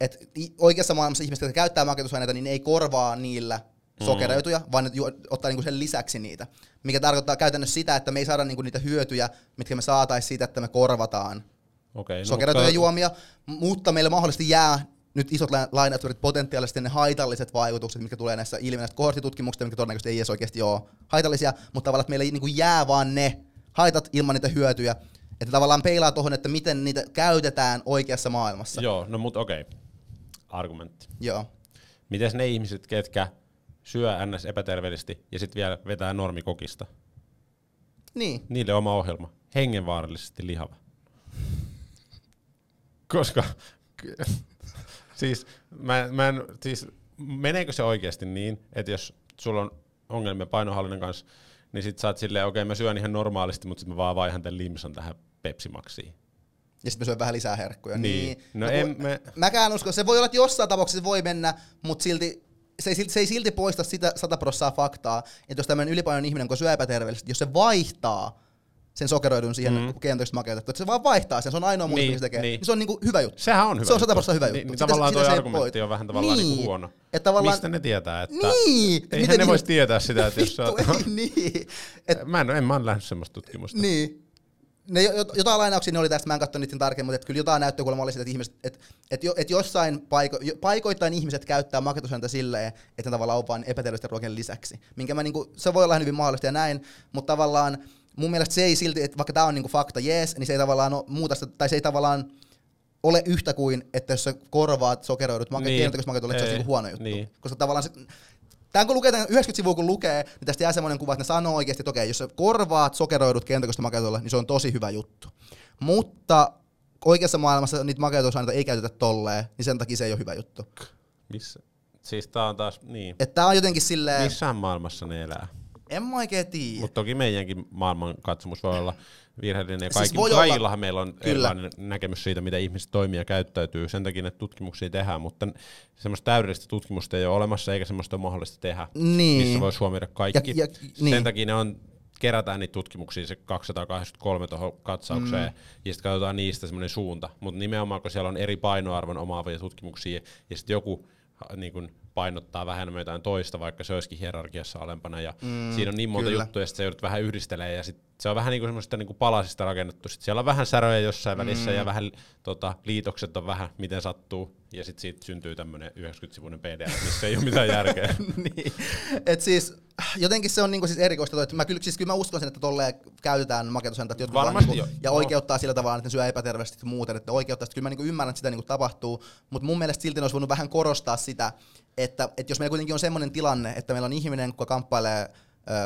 että oikeassa maailmassa ihmiset, jotka käyttää makeutusaineita, niin ne ei korvaa niillä sokeroituja, mm. vaan ne ottaa niinku sen lisäksi niitä. Mikä tarkoittaa käytännössä sitä, että me ei saada niinku niitä hyötyjä, mitkä me saataisiin siitä, että me korvataan okay, no, sokeroituja juomia, mutta meillä mahdollisesti jää nyt isot lainaturit potentiaalisesti ne haitalliset vaikutukset, mitkä tulee näissä ilmiöistä kohortitutkimuksista, mitkä todennäköisesti ei edes oikeasti ole haitallisia, mutta tavallaan, että meillä ei niinku jää vaan ne haitat ilman niitä hyötyjä, että tavallaan peilaa tuohon, että miten niitä käytetään oikeassa maailmassa. Joo, no mutta okei. Okay. Argumentti. Joo. Miten ne ihmiset, ketkä syö ns. epäterveellisesti ja sitten vielä vetää normikokista? Niin. Niille oma ohjelma. Hengenvaarallisesti lihava. [laughs] Koska siis, mä, mä en, siis meneekö se oikeasti niin, että jos sulla on ongelmia painohallinnan kanssa, niin sit sä oot silleen, okei okay, mä syön ihan normaalisti, mutta sit mä vaan vaihan tämän limsan tähän pepsimaksiin. Ja sitten mä syön vähän lisää herkkuja. Niin. niin. No, no en, mä... Mäkään usko. Se voi olla, että jossain tapauksessa voi mennä, mutta silti se ei, se ei silti poista sitä 100 prosenttia faktaa, että jos tämmöinen ylipainoinen ihminen, kun syö epäterveellisesti, jos se vaihtaa sen sokeroidun siihen mm. kentoista makeutettu. Että se vaan vaihtaa sen, se on ainoa muutos, niin, mikä se tekee. Niin. niin. se on niinku hyvä juttu. Sehän on hyvä Se on 100 hyvä juttu. Niin, niin tavallaan tuo argumentti on vähän tavallaan niin. niinku huono. Et tavallaan... Mistä ne tietää? Että niin. Eihän Miten ne niin... voisi tietää sitä, että jos sä... ei, niin. Et... Mä en, en mä ole nähnyt semmoista tutkimusta. Niin. Ne, jotain lainauksia ne oli tästä, mä en katsonut niitä tarkemmin, mutta kyllä jotain näyttöä kuulemma oli sitä, että, ihmiset, että, että, että jossain paiko, paikoittain ihmiset käyttää makeutusaineita silleen, että ne tavallaan on vain epäterveellisten ruokien lisäksi. Minkä mä, niin kuin, se voi olla hyvin mahdollista ja näin, mutta tavallaan mun mielestä se ei silti, että vaikka tämä on niinku fakta, jees, niin se ei tavallaan ole muuta tai se ei tavallaan ole yhtä kuin, että jos sä korvaat sokeroidut make- niin. makeutusta, että se olisi niinku huono juttu. Niin. Koska tavallaan se, Tämän kun lukee, tämän 90 sivua kun lukee, niin tästä jää semmoinen kuva, että ne sanoo oikeasti, että okei, jos sä korvaat sokeroidut kentokosta makeutulla, niin se on tosi hyvä juttu. Mutta oikeassa maailmassa niitä makeutusaineita ei käytetä tolleen, niin sen takia se ei ole hyvä juttu. Missä? Siis tää on taas, niin. Että tää on jotenkin silleen... Missään maailmassa ne elää? En mä oikein tiedä. Mutta toki meidänkin maailman katsomus voi olla virheellinen. Ja kaikki, siis kaikillahan meillä on Kyllä. erilainen näkemys siitä, mitä ihmiset toimii ja käyttäytyy. Sen takia että tutkimuksia tehdään, mutta semmoista täydellistä tutkimusta ei ole olemassa, eikä semmoista ole mahdollista tehdä, niin. missä voisi huomioida kaikki. Ja, ja, niin. Sen takia ne on kerätään niitä tutkimuksia, se 283 tuohon katsaukseen, mm. ja sitten katsotaan niistä semmoinen suunta. Mutta nimenomaan, kun siellä on eri painoarvon omaavia tutkimuksia, ja sitten joku niin kun painottaa vähemmän jotain toista, vaikka se olisikin hierarkiassa alempana. Ja mm, siinä on niin monta kyllä. juttuja, että se joudut vähän yhdistelee ja sit se on vähän niin kuin semmoista niin kuin palasista rakennettu. Sitten siellä on vähän säröjä jossain mm. välissä ja vähän tota, liitokset on vähän miten sattuu. Ja sitten siitä syntyy tämmöinen 90-sivuinen PDF, missä ei ole mitään järkeä. [laughs] niin. Et siis jotenkin se on niinku siis erikoista, että mä kyllä, siis kyllä mä uskon sen, että tolleen käytetään makeutusentat jotkut Varmasti niinku, ja no. oikeuttaa sillä tavalla, että ne syö epäterveesti ja muuten, että oikeuttaa, että kyllä mä niinku ymmärrän, että sitä niinku tapahtuu, mutta mun mielestä silti ne olisi voinut vähän korostaa sitä, että, että jos meillä kuitenkin on semmoinen tilanne, että meillä on ihminen, joka kamppailee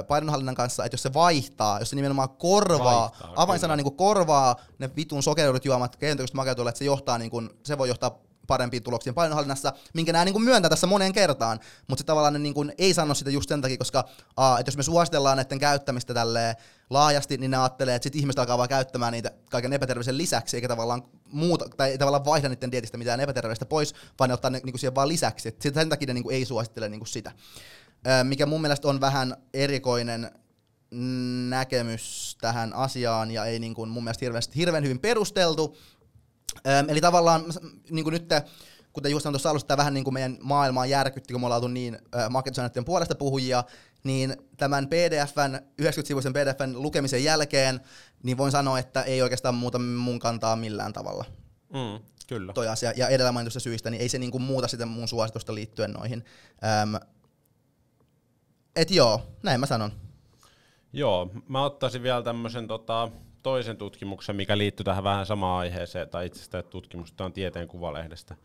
painonhallinnan kanssa, että jos se vaihtaa, jos se nimenomaan korvaa, vaihtaa, avainsana niin korvaa ne vitun sokeroidut juomat kentokosta makeutuille, että se johtaa niin kuin, se voi johtaa parempiin tuloksiin painonhallinnassa, minkä nämä niin myöntää tässä moneen kertaan, mutta se tavallaan ne niin kuin ei sano sitä just sen takia, koska aa, että jos me suositellaan näiden käyttämistä tälleen laajasti, niin ne ajattelee, että sit ihmiset alkaa vaan käyttämään niitä kaiken epäterveellisen lisäksi, eikä tavallaan muuta, tai ei tavallaan vaihda niiden dietistä mitään epäterveellistä pois, vaan ne ottaa ne niin kuin siihen vaan lisäksi. Et sen takia ne niin kuin ei suosittele niin kuin sitä. Mikä mun mielestä on vähän erikoinen näkemys tähän asiaan ja ei niin kuin mun mielestä hirveän, hirveän hyvin perusteltu. Eli tavallaan niin kuin nyt, kuten just tuossa alussa, vähän niin kuin meidän maailmaa järkytti, kun me ollaan oltu niin äh, puolesta puhujia, niin tämän PDFn, 90-sivuisen PDFn lukemisen jälkeen, niin voin sanoa, että ei oikeastaan muuta mun kantaa millään tavalla. Mm, kyllä. Toi asia. Ja edellä mainitusta syistä, niin ei se niinku muuta sitä mun suositusta liittyen noihin. Öm, et joo, näin mä sanon. Joo, mä ottaisin vielä tämmöisen tota, toisen tutkimuksen, mikä liittyy tähän vähän samaan aiheeseen, tai itse asiassa tutkimusta on Tieteen Kuvalehdestä.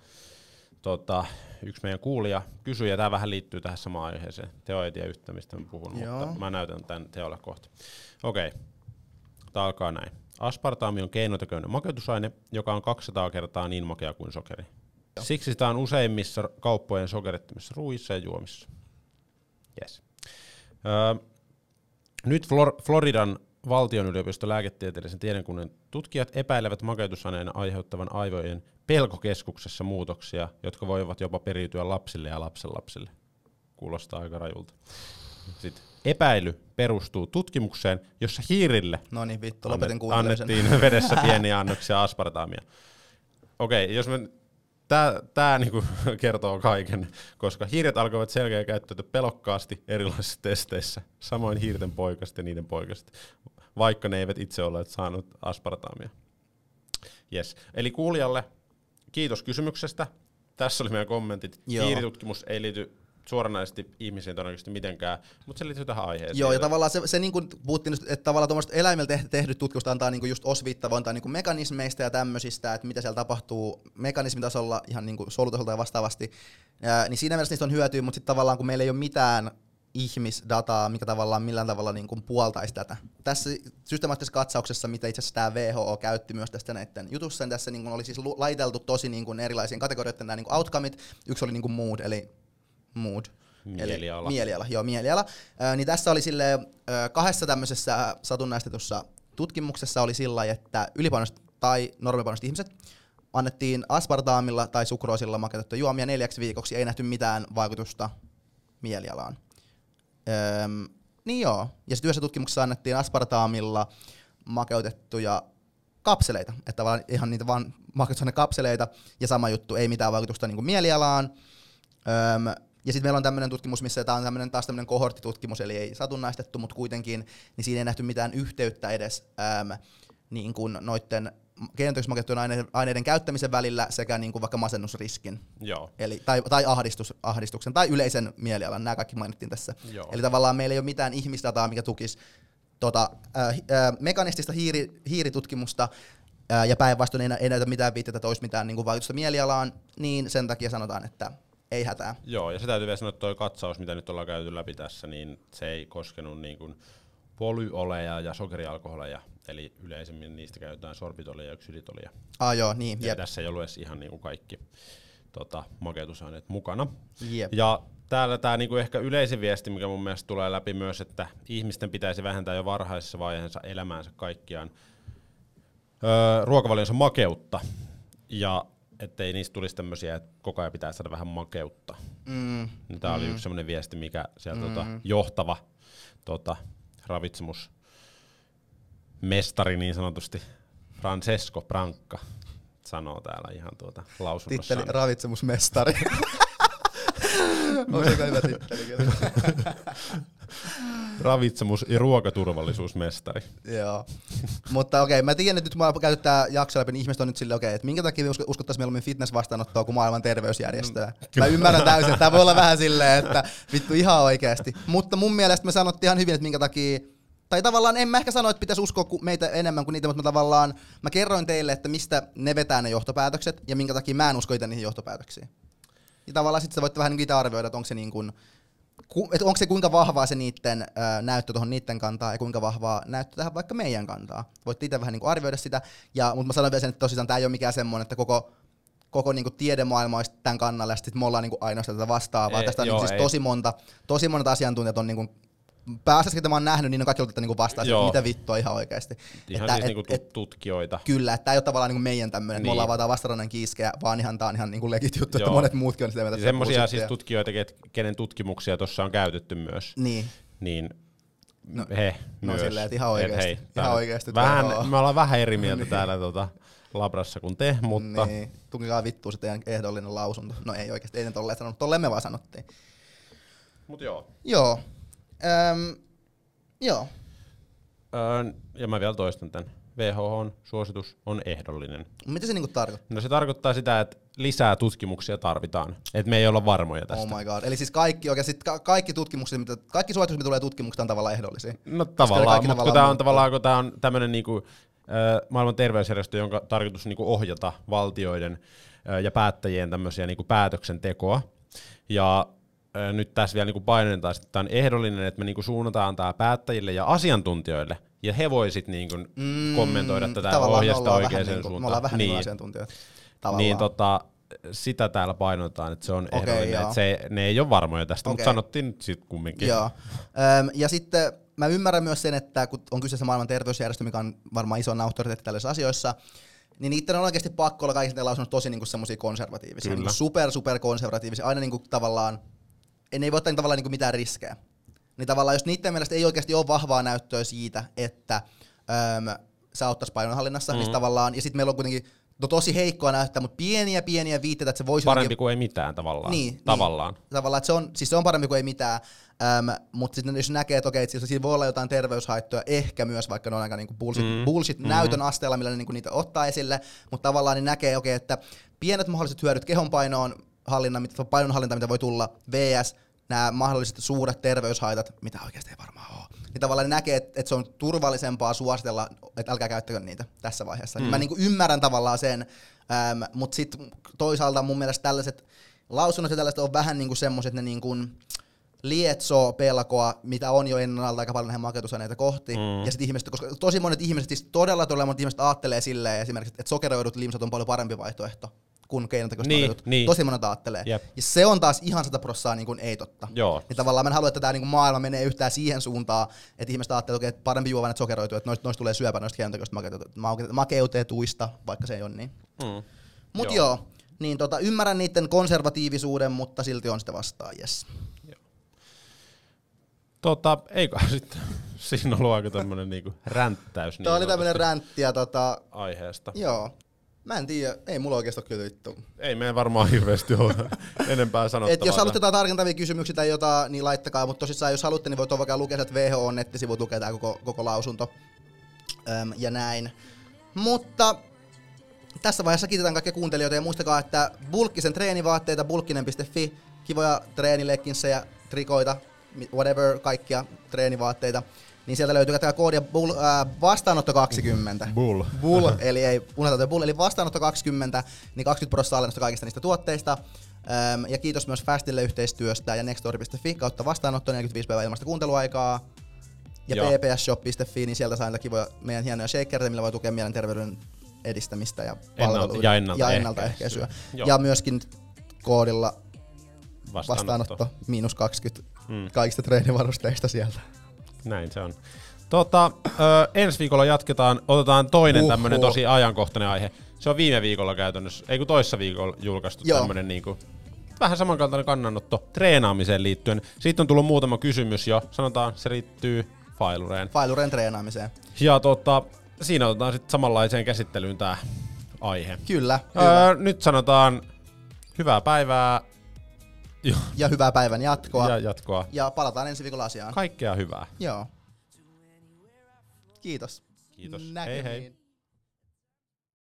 Tota, yksi meidän kuulija kysyi, ja tämä vähän liittyy tähän samaan aiheeseen. Teo ei tiedä yhtä, mistä mä puhun, Joo. mutta mä näytän tämän Teolle kohta. Okei, okay. tämä alkaa näin. Aspartaami on keinotekoinen makeutusaine, joka on 200 kertaa niin makea kuin sokeri. Joo. Siksi sitä on useimmissa kauppojen sokerittomissa ruuissa ja juomissa. Yes. Öö, nyt Flor- Floridan valtion yliopiston lääketieteellisen tiedekunnan tutkijat epäilevät makeutusaineen aiheuttavan aivojen pelkokeskuksessa muutoksia, jotka voivat jopa periytyä lapsille ja lapsenlapsille. Kuulostaa aika rajulta. Sitten epäily perustuu tutkimukseen, jossa hiirille No niin, vittu, lopetin annettiin vedessä pieniä annoksia aspartaamia. Okei, jos me Tämä, tämä niinku [laughs] kertoo kaiken, koska hiiret alkoivat selkeä käyttäytyä pelokkaasti erilaisissa testeissä, samoin hiirten poikaset ja niiden poikaset, vaikka ne eivät itse olleet saanut aspartaamia. Yes. Eli kuulijalle kiitos kysymyksestä. Tässä oli meidän kommentit. Joo. Hiiritutkimus ei liity suoranaisesti ihmisiin todennäköisesti mitenkään, mutta se liittyy tähän aiheeseen. Joo, ja tavallaan se, se niin kuin puhuttiin, että tavallaan tuommoiset tehty, tehdyt tutkimukset antaa niin kuin just osviittavointaa niin kuin mekanismeista ja tämmöisistä, että mitä siellä tapahtuu mekanismitasolla, ihan niin kuin solutasolta ja vastaavasti. Ja, niin siinä mielessä niistä on hyötyä, mutta sitten tavallaan kun meillä ei ole mitään ihmisdataa, mikä tavallaan millään tavalla niin kuin puoltaisi tätä. Tässä systemaattisessa katsauksessa, mitä itse asiassa tämä WHO käytti myös tästä näiden jutussa, niin tässä niin kuin oli siis laiteltu tosi niin kuin erilaisiin kategorioiden nämä niin kuin outcomeit. Yksi oli niin kuin mood, eli mood. Mieliala. Eli mieliala, joo, mieliala. Ö, niin tässä oli sille ö, kahdessa tämmöisessä satunnaistetussa tutkimuksessa oli sillä että ylipainoiset tai normipainoiset ihmiset annettiin aspartaamilla tai sukroosilla makeutettuja juomia neljäksi viikoksi, ei nähty mitään vaikutusta mielialaan. Öm, niin joo, ja sitten yhdessä tutkimuksessa annettiin aspartaamilla makeutettuja kapseleita, että tavallaan ihan niitä vaan makeutettuja kapseleita, ja sama juttu, ei mitään vaikutusta niin kuin mielialaan. Öm, ja sitten meillä on tämmöinen tutkimus, missä tämä on tämmönen, taas tämmöinen kohorttitutkimus, eli ei satunnaistettu, mutta kuitenkin, niin siinä ei nähty mitään yhteyttä edes äm, niin kuin noiden geneettisesti makeutettujen aineiden, aineiden käyttämisen välillä sekä niin kuin vaikka masennusriskin, Joo. eli, tai, tai ahdistus, ahdistuksen tai yleisen mielialan, nämä kaikki mainittiin tässä. Joo. Eli tavallaan meillä ei ole mitään ihmisdataa, mikä tukisi tota, äh, äh, mekanistista hiiri, hiiritutkimusta, äh, ja päinvastoin ei, ei näytä mitään viitteitä, että olisi mitään niin kuin vaikutusta mielialaan, niin sen takia sanotaan, että ei hätää. Joo, ja se täytyy vielä sanoa, että tuo katsaus, mitä nyt ollaan käyty läpi tässä, niin se ei koskenut niin kuin polyoleja ja sokerialkoholeja, eli yleisemmin niistä käytetään sorbitolia ja ksylitolia. Ah joo, niin, Ja jep. tässä ei ollut edes ihan niin kuin kaikki tota, makeutusaineet mukana. jep. Ja täällä tämä niinku ehkä yleisin viesti, mikä mun mielestä tulee läpi myös, että ihmisten pitäisi vähentää jo varhaisessa vaiheessa elämäänsä kaikkiaan öö, ruokavalionsa makeutta. Ja ettei niistä tulisi tämmöisiä, että koko ajan pitää saada vähän makeutta. Mm, Niin Tämä oli yksi semmoinen viesti, mikä sieltä tota, johtava tota, ravitsemus mestari niin sanotusti, Francesco Branca, sanoo täällä ihan tuota titteli lausunnossaan. ravitsemusmestari. [laughs] On se hyvä titteli. [laughs] Ravitsemus- ja ruokaturvallisuusmestari. Joo. Mutta okei, mä tiedän, että nyt mä käyty tää jakso läpi, niin ihmiset on nyt silleen, okei, että minkä takia uskottaisiin mieluummin fitness-vastaanottoa kuin maailman terveysjärjestöä. Mä ymmärrän täysin, että tää voi olla vähän silleen, että vittu ihan oikeasti. Mutta mun mielestä me sanottiin ihan hyvin, että minkä takia tai tavallaan en mä ehkä sano, että pitäisi uskoa meitä enemmän kuin niitä, mutta mä tavallaan mä kerroin teille, että mistä ne vetää ne johtopäätökset ja minkä takia mä en usko itse niihin johtopäätöksiin. Ja tavallaan sitten sä voitte vähän niin itse arvioida, että onko se niin kuin, ku, että onko se kuinka vahvaa se niiden ää, näyttö tuohon niiden kantaa ja kuinka vahvaa näyttö tähän vaikka meidän kantaa. Voitte itse vähän niin kuin arvioida sitä, ja, mutta mä sanon vielä sen, että tosissaan tämä ei ole mikään semmoinen, että koko koko niinku tiedemaailma olisi tämän kannalla ja sitten me ollaan niinku ainoastaan tätä vastaavaa. Ei, Tästä on joo, niinku siis ei. tosi monta, tosi monet asiantuntijat on niinku, pääasiassa, mitä mä oon nähnyt, niin on kaikki ollut niinku vastaan, että mitä vittua ihan oikeasti. Ihan että, siis et, niinku et, tut- tutkijoita. Kyllä, että tämä ei ole tavallaan niinku meidän tämmöinen, niin. me Niin. ollaan vaan vastarannan kiiskeä, vaan ihan tää on ihan niinku legit juttu, että monet muutkin on sitä mieltä. Semmoisia siis tutkijoita, kenen tutkimuksia tuossa on käytetty myös, Niin. niin No, he no myös. silleen, että ihan oikeesti, hei, ihan että Vähän, joo. me ollaan vähän eri mieltä [laughs] täällä tota, labrassa kuin te, mutta Niin, tukikaa vittuun se teidän ehdollinen lausunto. No ei oikeasti, ei ne tolleen sanonut, tolleen me vaan sanottiin. mut joo. Joo. Öm, joo. Öö, ja mä vielä toistan tämän. WHOn suositus on ehdollinen. Mitä se niinku tarkoittaa? No se tarkoittaa sitä, että lisää tutkimuksia tarvitaan. Että me ei olla varmoja tästä. Oh my god. Eli siis kaikki, oikein, sit ka- kaikki tutkimukset, mitä, kaikki suositukset, mitä tulee tutkimuksesta, on tavallaan ehdollisia. No tavallaan, mutta kun tämä on tavallaan kun tää on tämmöinen niinku, maailman terveysjärjestö, jonka tarkoitus niinku ohjata valtioiden ja päättäjien tämmöisiä niinku päätöksentekoa. Ja nyt tässä vielä niinku painetaan, että tämä on ehdollinen, että me niinku suunnataan tämä päättäjille ja asiantuntijoille, ja he voisit niinku Mm, kommentoida tätä ohjasta vähän oikeaan niinku- suuntaan. Me ollaan vähän niin. niin, asiantuntijoita. Tavallaan. niin tota, sitä täällä painotetaan, että se on Okei, ehdollinen, että se, ne ei ole varmoja tästä, mutta Okei. sanottiin nyt sitten kumminkin. Joo. Öm, ja sitten mä ymmärrän myös sen, että kun on kyseessä maailman terveysjärjestö, mikä on varmaan iso auktoriteetti tällaisissa asioissa, niin niiden on oikeasti pakko olla kaikista lausunnot tosi niinku semmoisia konservatiivisia. Niinku super, super konservatiivisia. Aina niinku tavallaan, en ei voi ottaa tavallaan niinku mitään riskejä. Niin tavallaan, jos niiden mielestä ei oikeasti ole vahvaa näyttöä siitä, että öö, se auttaisi painonhallinnassa, niin mm-hmm. niin tavallaan, ja sitten meillä on kuitenkin no tosi heikkoa näyttää, mutta pieniä pieniä viitteitä, että se voisi... Parempi jotenkin... kuin ei mitään tavallaan. Niin, tavallaan. Niin, tavallaan, että se on, siis se on parempi kuin ei mitään, äm, mutta sitten jos näkee, että okei, että siinä voi olla jotain terveyshaittoja, ehkä myös, vaikka ne on aika niinku bullshit, mm, bullshit mm. näytön asteella, millä ne niinku niitä ottaa esille, mutta tavallaan niin näkee, okei, että pienet mahdolliset hyödyt kehonpainoon, hallinnan, painonhallinta, mitä voi tulla, VS, nämä mahdolliset suuret terveyshaitat, mitä oikeasti ei varmaan ole, niin tavallaan ne näkee, että, että se on turvallisempaa suositella, että älkää käyttäkö niitä tässä vaiheessa. Mm. Mä niin kuin ymmärrän tavallaan sen, ähm, mutta sitten toisaalta mun mielestä tällaiset lausunnot ja tällaiset on vähän niin kuin semmoiset, ne niin kuin, lietsoo pelkoa, mitä on jo ennalta aika paljon näihin makeutusaineita kohti. Mm. Ja sitten ihmiset, koska tosi monet ihmiset, siis todella todella monet ihmiset ajattelee silleen esimerkiksi, että sokeroidut limsat on paljon parempi vaihtoehto kuin keinotekoiset niin, maketut. Niin. Tosi monet ajattelee. Yep. Ja se on taas ihan sata prossaa niin kuin ei totta. Joo. Niin tavallaan mä en halua, että tämä niin kuin maailma menee yhtään siihen suuntaan, että ihmiset ajattelee, että, okay, että parempi juoda näitä sokeroituja, että noista, noista tulee syöpä noista keinotekoisista makeutetuista, vaikka se ei ole niin. Mm. Mut joo. joo, niin tota, ymmärrän niiden konservatiivisuuden, mutta silti on sitä vastaan, yes. Tota, eikö [laughs] sitten, siinä on ollut aika tämmönen niinku ränttäys. Tämä niin oli tämmönen räntti ja tota... Aiheesta. Joo. Mä en tiedä, ei mulla oikeesti ole kyllä vittu. Ei meidän varmaan hirveästi ole [laughs] enempää sanottavaa. Et jos haluatte jotain tarkentavia kysymyksiä tai jotain, niin laittakaa, mutta tosissaan jos haluatte, niin voit vaikka lukea että WHO on nettisivut lukee tää koko, koko lausunto. Öm, ja näin. Mutta tässä vaiheessa kiitetään kaikkia kuuntelijoita ja muistakaa, että bulkkisen treenivaatteita, bulkkinen.fi, kivoja treenilekinssejä, trikoita, whatever, kaikkia treenivaatteita, niin sieltä löytyy tämä koodia bull, äh, vastaanotto 20. Bull. Bull, [laughs] eli ei unohda bull, eli vastaanotto 20, niin 20 prosenttia alennusta kaikista niistä tuotteista. Ähm, ja kiitos myös Fastille yhteistyöstä ja nextori.fi kautta vastaanotto 45 päivää ilmasta kuunteluaikaa. Ja ppsshop.fi, niin sieltä saa kivoja meidän hienoja shakereita, millä voi tukea mielenterveyden edistämistä ja palveluita ja, ennalta ja ennaltaehkäisyä. Ja myöskin koodilla vastaanotto, vastaanotto miinus 20 mm. kaikista treenivarusteista sieltä. Näin se on. Tota, ö, ensi viikolla jatketaan, otetaan toinen Uhuh. tämmönen tosi ajankohtainen aihe. Se on viime viikolla käytännössä, ei kun toissa viikolla julkaistu Joo. tämmönen niinku, vähän samankaltainen kannanotto treenaamiseen liittyen. Siitä on tullut muutama kysymys jo, sanotaan se liittyy failureen. Failureen treenaamiseen. Ja tota, siinä otetaan sitten samanlaiseen käsittelyyn tämä aihe. Kyllä. Öö, nyt sanotaan hyvää päivää Joo. Ja hyvää päivän jatkoa. Ja jatkoa. Ja palataan ensi viikolla asiaan. Kaikkea hyvää. Joo. Kiitos. Kiitos. Näkemiin. Hei hei.